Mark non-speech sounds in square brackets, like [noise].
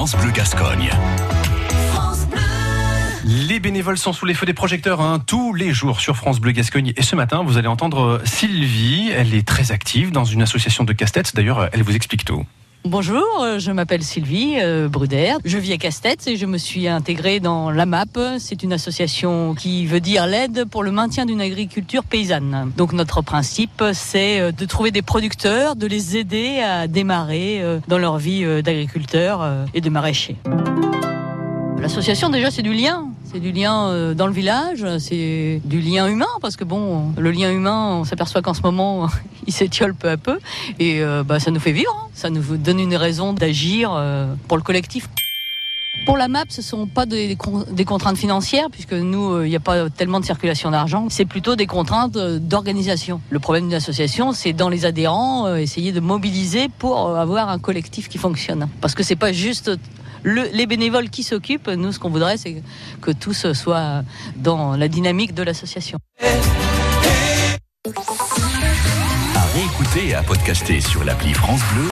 France Bleu Gascogne. Les bénévoles sont sous les feux des projecteurs hein, tous les jours sur France Bleu Gascogne. Et ce matin, vous allez entendre Sylvie. Elle est très active dans une association de casse-tête. D'ailleurs, elle vous explique tout. Bonjour, euh, je m'appelle Sylvie euh, Bruder. Je vis à Castets et je me suis intégrée dans la MAP. C'est une association qui veut dire l'aide pour le maintien d'une agriculture paysanne. Donc notre principe, c'est euh, de trouver des producteurs, de les aider à démarrer dans leur vie d'agriculteur et de maraîcher. L'association déjà c'est du lien, c'est du lien euh, dans le village, c'est du lien humain parce que bon, le lien humain, on s'aperçoit qu'en ce moment [laughs] il s'étiole peu à peu et euh, bah, ça nous fait vivre, hein. ça nous donne une raison d'agir euh, pour le collectif. Pour la MAP, ce ne sont pas des, contraintes financières, puisque nous, euh, il n'y a pas tellement de circulation d'argent. C'est plutôt des contraintes euh, d'organisation. Le problème d'une association, c'est dans les adhérents, euh, essayer de mobiliser pour euh, avoir un collectif qui fonctionne. Parce que c'est pas juste le- les bénévoles qui s'occupent. Nous, ce qu'on voudrait, c'est que tous soient dans la dynamique de l'association. À réécouter et à podcaster sur l'appli France Bleu